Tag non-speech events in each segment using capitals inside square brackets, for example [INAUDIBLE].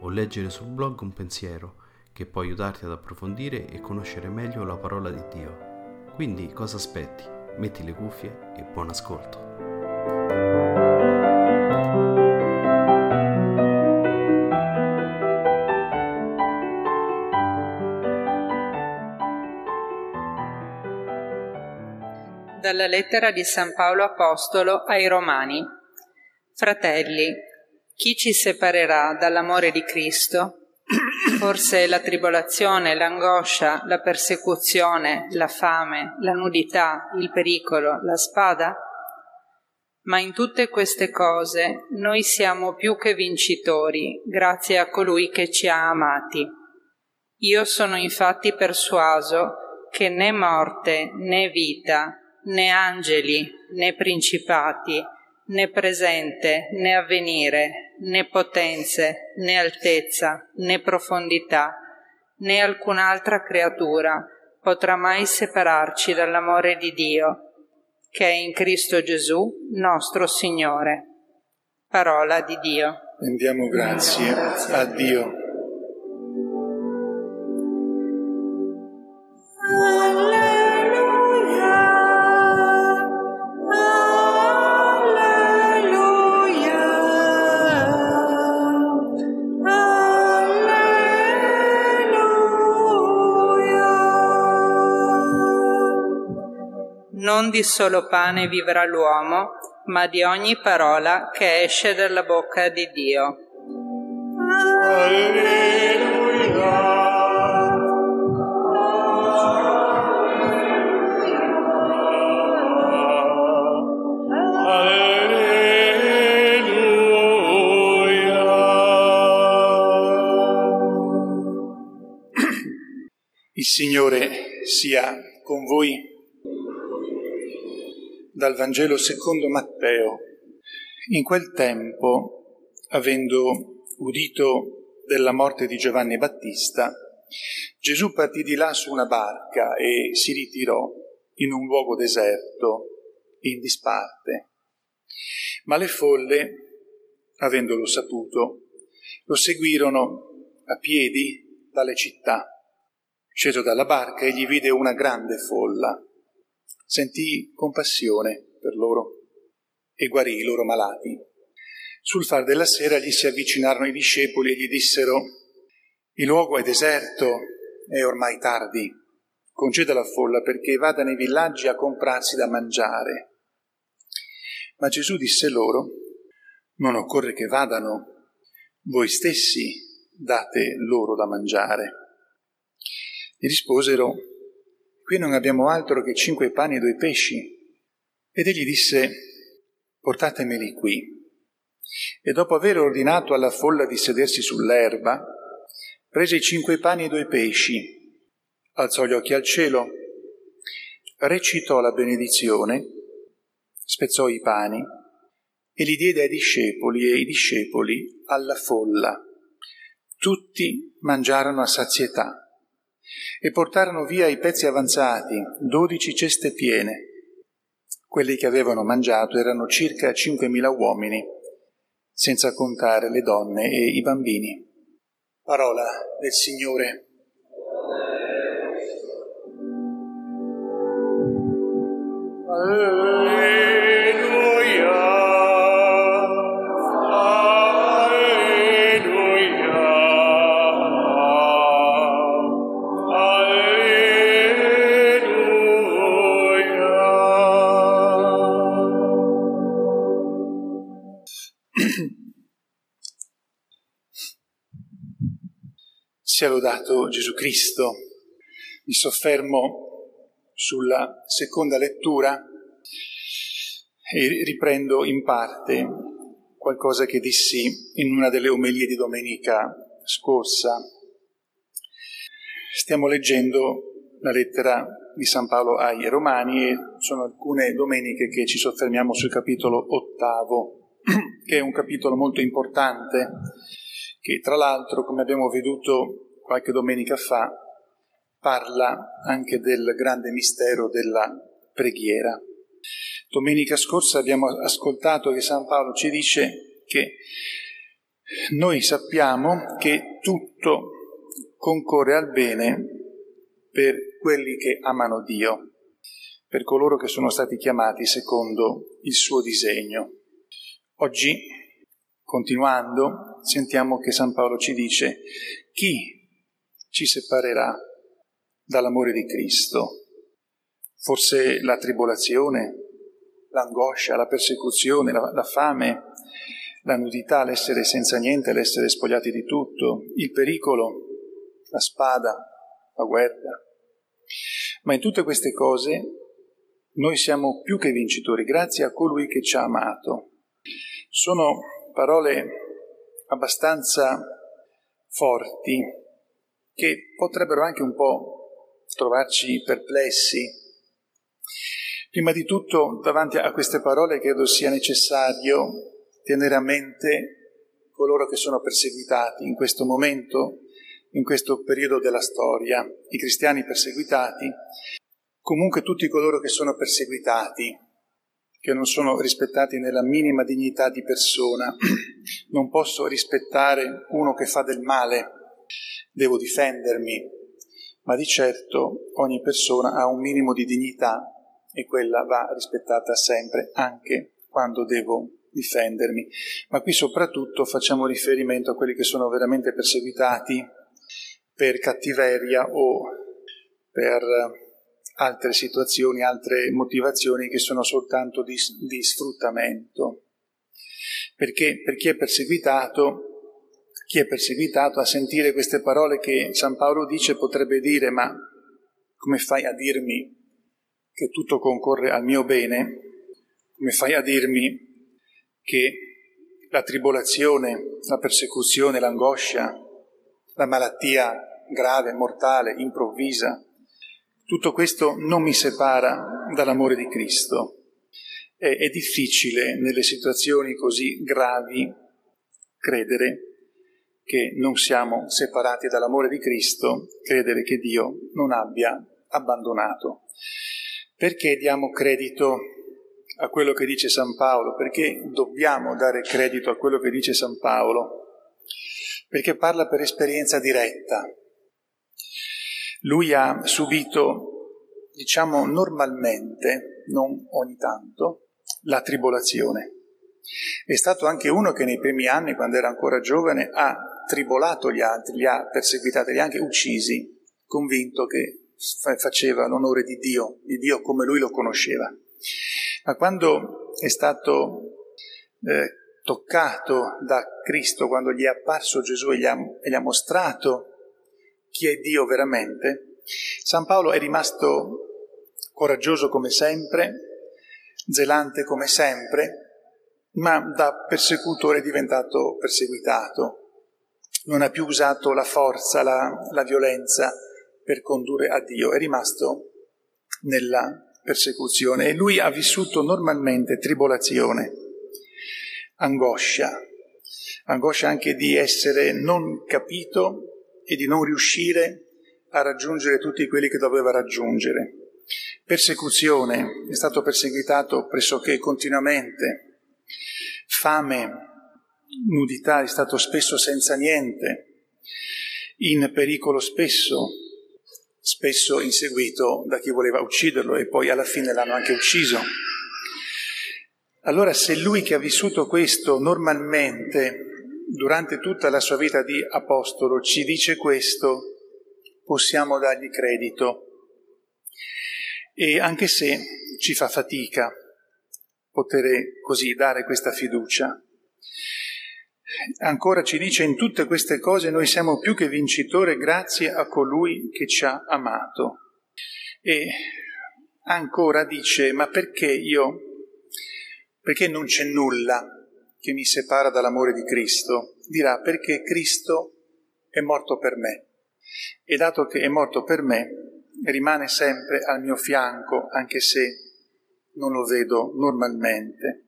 o leggere sul blog un pensiero che può aiutarti ad approfondire e conoscere meglio la parola di Dio. Quindi cosa aspetti? Metti le cuffie e buon ascolto. Dalla lettera di San Paolo Apostolo ai Romani. Fratelli, chi ci separerà dall'amore di Cristo? Forse la tribolazione, l'angoscia, la persecuzione, la fame, la nudità, il pericolo, la spada? Ma in tutte queste cose noi siamo più che vincitori, grazie a colui che ci ha amati. Io sono infatti persuaso che né morte né vita, né angeli né principati, né presente né avvenire, né potenze, né altezza, né profondità, né alcun'altra creatura potrà mai separarci dall'amore di Dio, che è in Cristo Gesù, nostro Signore. Parola di Dio. Rendiamo grazie a Dio. Non di solo pane vivrà l'uomo, ma di ogni parola che esce dalla bocca di Dio. Il Signore sia con voi. Dal Vangelo secondo Matteo. In quel tempo, avendo udito della morte di Giovanni Battista, Gesù partì di là su una barca e si ritirò in un luogo deserto, in disparte. Ma le folle, avendolo saputo, lo seguirono a piedi dalle città. Sceso dalla barca, egli vide una grande folla. Sentì compassione per loro e guarì i loro malati. Sul far della sera gli si avvicinarono i discepoli e gli dissero, il luogo è deserto, è ormai tardi, conceda la folla perché vada nei villaggi a comprarsi da mangiare. Ma Gesù disse loro, non occorre che vadano, voi stessi date loro da mangiare. Gli risposero, qui non abbiamo altro che cinque pani e due pesci. Ed egli disse, portatemeli qui. E dopo aver ordinato alla folla di sedersi sull'erba, prese i cinque pani e due pesci, alzò gli occhi al cielo, recitò la benedizione, spezzò i pani e li diede ai discepoli e i discepoli alla folla. Tutti mangiarono a sazietà e portarono via i pezzi avanzati, dodici ceste piene. Quelli che avevano mangiato erano circa 5.000 uomini, senza contare le donne e i bambini. Parola del Signore. Alleluia. Sia lodato Gesù Cristo. Mi soffermo sulla seconda lettura e riprendo in parte qualcosa che dissi in una delle omelie di domenica scorsa. Stiamo leggendo la lettera di San Paolo ai Romani e sono alcune domeniche che ci soffermiamo sul capitolo ottavo, che è un capitolo molto importante, che tra l'altro, come abbiamo veduto qualche domenica fa, parla anche del grande mistero della preghiera. Domenica scorsa abbiamo ascoltato che San Paolo ci dice che noi sappiamo che tutto concorre al bene per quelli che amano Dio, per coloro che sono stati chiamati secondo il suo disegno. Oggi, continuando, sentiamo che San Paolo ci dice chi ci separerà dall'amore di Cristo? Forse la tribolazione, l'angoscia, la persecuzione, la, la fame, la nudità, l'essere senza niente, l'essere spogliati di tutto, il pericolo, la spada, la guerra. Ma in tutte queste cose noi siamo più che vincitori grazie a colui che ci ha amato. Sono parole abbastanza forti che potrebbero anche un po' trovarci perplessi Prima di tutto, davanti a queste parole, credo sia necessario tenere a mente coloro che sono perseguitati in questo momento, in questo periodo della storia, i cristiani perseguitati, comunque tutti coloro che sono perseguitati, che non sono rispettati nella minima dignità di persona. [CLEARS THROAT] Non posso rispettare uno che fa del male, devo difendermi, ma di certo ogni persona ha un minimo di dignità e quella va rispettata sempre anche quando devo difendermi. Ma qui soprattutto facciamo riferimento a quelli che sono veramente perseguitati per cattiveria o per altre situazioni, altre motivazioni che sono soltanto di, di sfruttamento. Perché per chi è perseguitato, chi è perseguitato a sentire queste parole che San Paolo dice potrebbe dire ma come fai a dirmi che tutto concorre al mio bene, come fai a dirmi che la tribolazione, la persecuzione, l'angoscia, la malattia grave, mortale, improvvisa, tutto questo non mi separa dall'amore di Cristo. È, è difficile nelle situazioni così gravi credere che non siamo separati dall'amore di Cristo, credere che Dio non abbia abbandonato. Perché diamo credito a quello che dice San Paolo? Perché dobbiamo dare credito a quello che dice San Paolo? Perché parla per esperienza diretta. Lui ha subito, diciamo normalmente, non ogni tanto, la tribolazione. È stato anche uno che nei primi anni, quando era ancora giovane, ha tribolato gli altri, li ha perseguitati, li ha anche uccisi, convinto che faceva l'onore di Dio, di Dio come lui lo conosceva. Ma quando è stato eh, toccato da Cristo, quando gli è apparso Gesù e gli, ha, e gli ha mostrato chi è Dio veramente, San Paolo è rimasto coraggioso come sempre, zelante come sempre, ma da persecutore è diventato perseguitato. Non ha più usato la forza, la, la violenza, per condurre a Dio, è rimasto nella persecuzione e lui ha vissuto normalmente tribolazione, angoscia, angoscia anche di essere non capito e di non riuscire a raggiungere tutti quelli che doveva raggiungere. Persecuzione, è stato perseguitato pressoché continuamente, fame, nudità, è stato spesso senza niente, in pericolo spesso, spesso inseguito da chi voleva ucciderlo e poi alla fine l'hanno anche ucciso. Allora se lui che ha vissuto questo normalmente durante tutta la sua vita di apostolo ci dice questo, possiamo dargli credito. E anche se ci fa fatica poter così dare questa fiducia, ancora ci dice in tutte queste cose noi siamo più che vincitori grazie a colui che ci ha amato. E ancora dice, ma perché io, perché non c'è nulla che mi separa dall'amore di Cristo? Dirà, perché Cristo è morto per me. E dato che è morto per me, rimane sempre al mio fianco, anche se non lo vedo normalmente.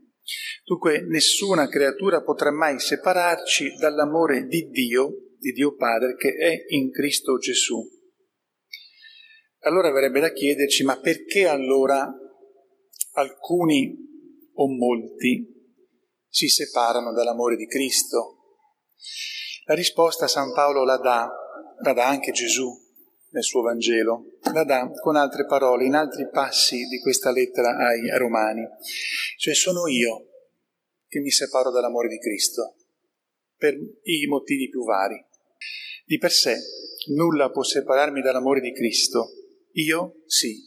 Dunque nessuna creatura potrà mai separarci dall'amore di Dio, di Dio Padre, che è in Cristo Gesù. Allora verrebbe da chiederci, ma perché allora alcuni o molti si separano dall'amore di Cristo? La risposta San Paolo la dà, la dà anche Gesù nel suo Vangelo, la dà con altre parole, in altri passi di questa lettera ai Romani. Cioè sono io che mi separo dall'amore di Cristo, per i motivi più vari. Di per sé nulla può separarmi dall'amore di Cristo, io sì.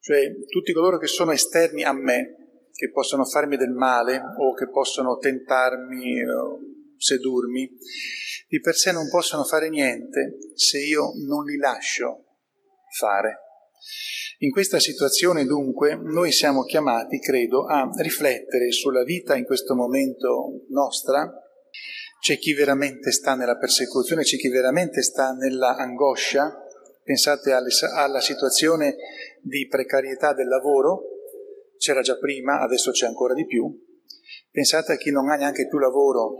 Cioè tutti coloro che sono esterni a me, che possono farmi del male o che possono tentarmi, sedurmi, di per sé non possono fare niente se io non li lascio fare. In questa situazione dunque noi siamo chiamati, credo, a riflettere sulla vita in questo momento nostra. C'è chi veramente sta nella persecuzione, c'è chi veramente sta nella angoscia, Pensate alle, alla situazione di precarietà del lavoro, c'era già prima, adesso c'è ancora di più. Pensate a chi non ha neanche più lavoro,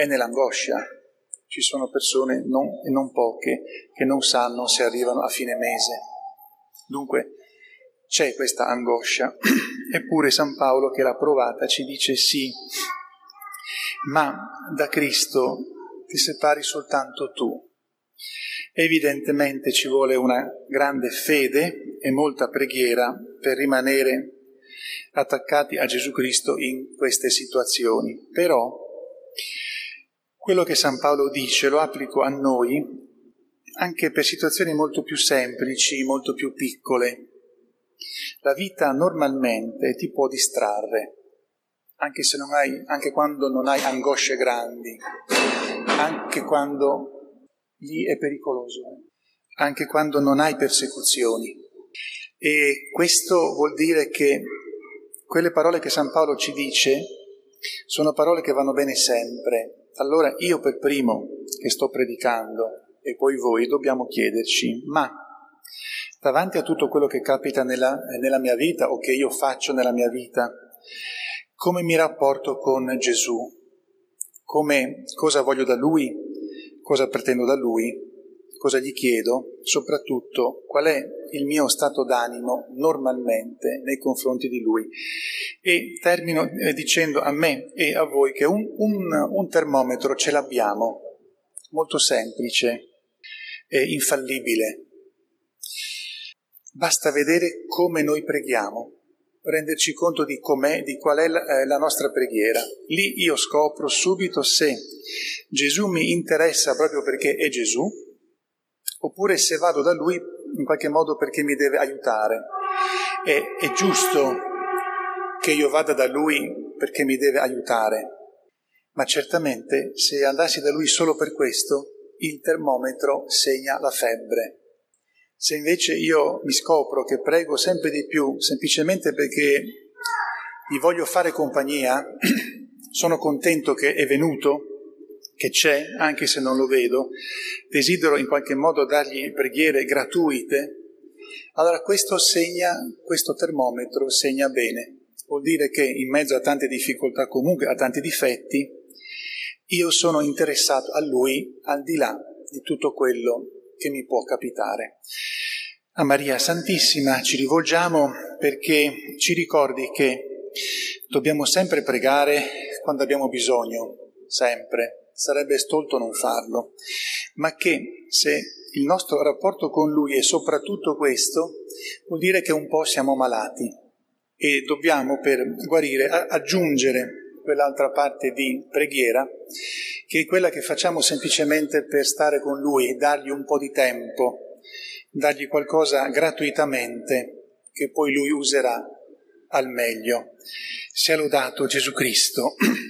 è nell'angoscia. Ci sono persone, non, non poche, che non sanno se arrivano a fine mese. Dunque c'è questa angoscia. [CLEARS THROAT] Eppure San Paolo che l'ha provata ci dice sì, ma da Cristo ti separi soltanto tu. Evidentemente ci vuole una grande fede e molta preghiera per rimanere attaccati a Gesù Cristo in queste situazioni. Però quello che San Paolo dice lo applico a noi anche per situazioni molto più semplici, molto più piccole. La vita normalmente ti può distrarre, anche, hai, anche quando non hai angosce grandi, anche quando lì è pericoloso, anche quando non hai persecuzioni. E questo vuol dire che quelle parole che San Paolo ci dice sono parole che vanno bene sempre. Allora io per primo che sto predicando e poi voi dobbiamo chiederci, ma davanti a tutto quello che capita nella, nella mia vita o che io faccio nella mia vita, come mi rapporto con Gesù? Come, cosa voglio da Lui? cosa pretendo da lui, cosa gli chiedo, soprattutto qual è il mio stato d'animo normalmente nei confronti di lui. E termino eh, dicendo a me e a voi che un, un, un termometro ce l'abbiamo, molto semplice e infallibile. Basta vedere come noi preghiamo renderci conto di com'è, di qual è la, eh, la nostra preghiera. Lì io scopro subito se Gesù mi interessa proprio perché è Gesù, oppure se vado da Lui in qualche modo perché mi deve aiutare. È, è giusto che io vada da Lui perché mi deve aiutare, ma certamente se andassi da Lui solo per questo, il termometro segna la febbre. Se invece io mi scopro che prego sempre di più semplicemente perché gli voglio fare compagnia, [CLEARS THROAT] sono contento che è venuto, che c'è, anche se non lo vedo, desidero in qualche modo dargli preghiere gratuite, allora questo segna, questo termometro segna bene. Vuol dire che in mezzo a tante difficoltà, comunque a tanti difetti, io sono interessato a lui al di là di tutto quello che mi può capitare. A Maria Santissima ci rivolgiamo perché ci ricordi che dobbiamo sempre pregare quando abbiamo bisogno, sempre, sarebbe stolto non farlo, ma che se il nostro rapporto con Lui è soprattutto questo, vuol dire che un po' siamo malati e dobbiamo per guarire aggiungere quell'altra parte di preghiera, che è quella che facciamo semplicemente per stare con Lui, dargli un po' di tempo, dargli qualcosa gratuitamente che poi Lui userà al meglio. Sia lodato Gesù Cristo. [CLEARS THROAT]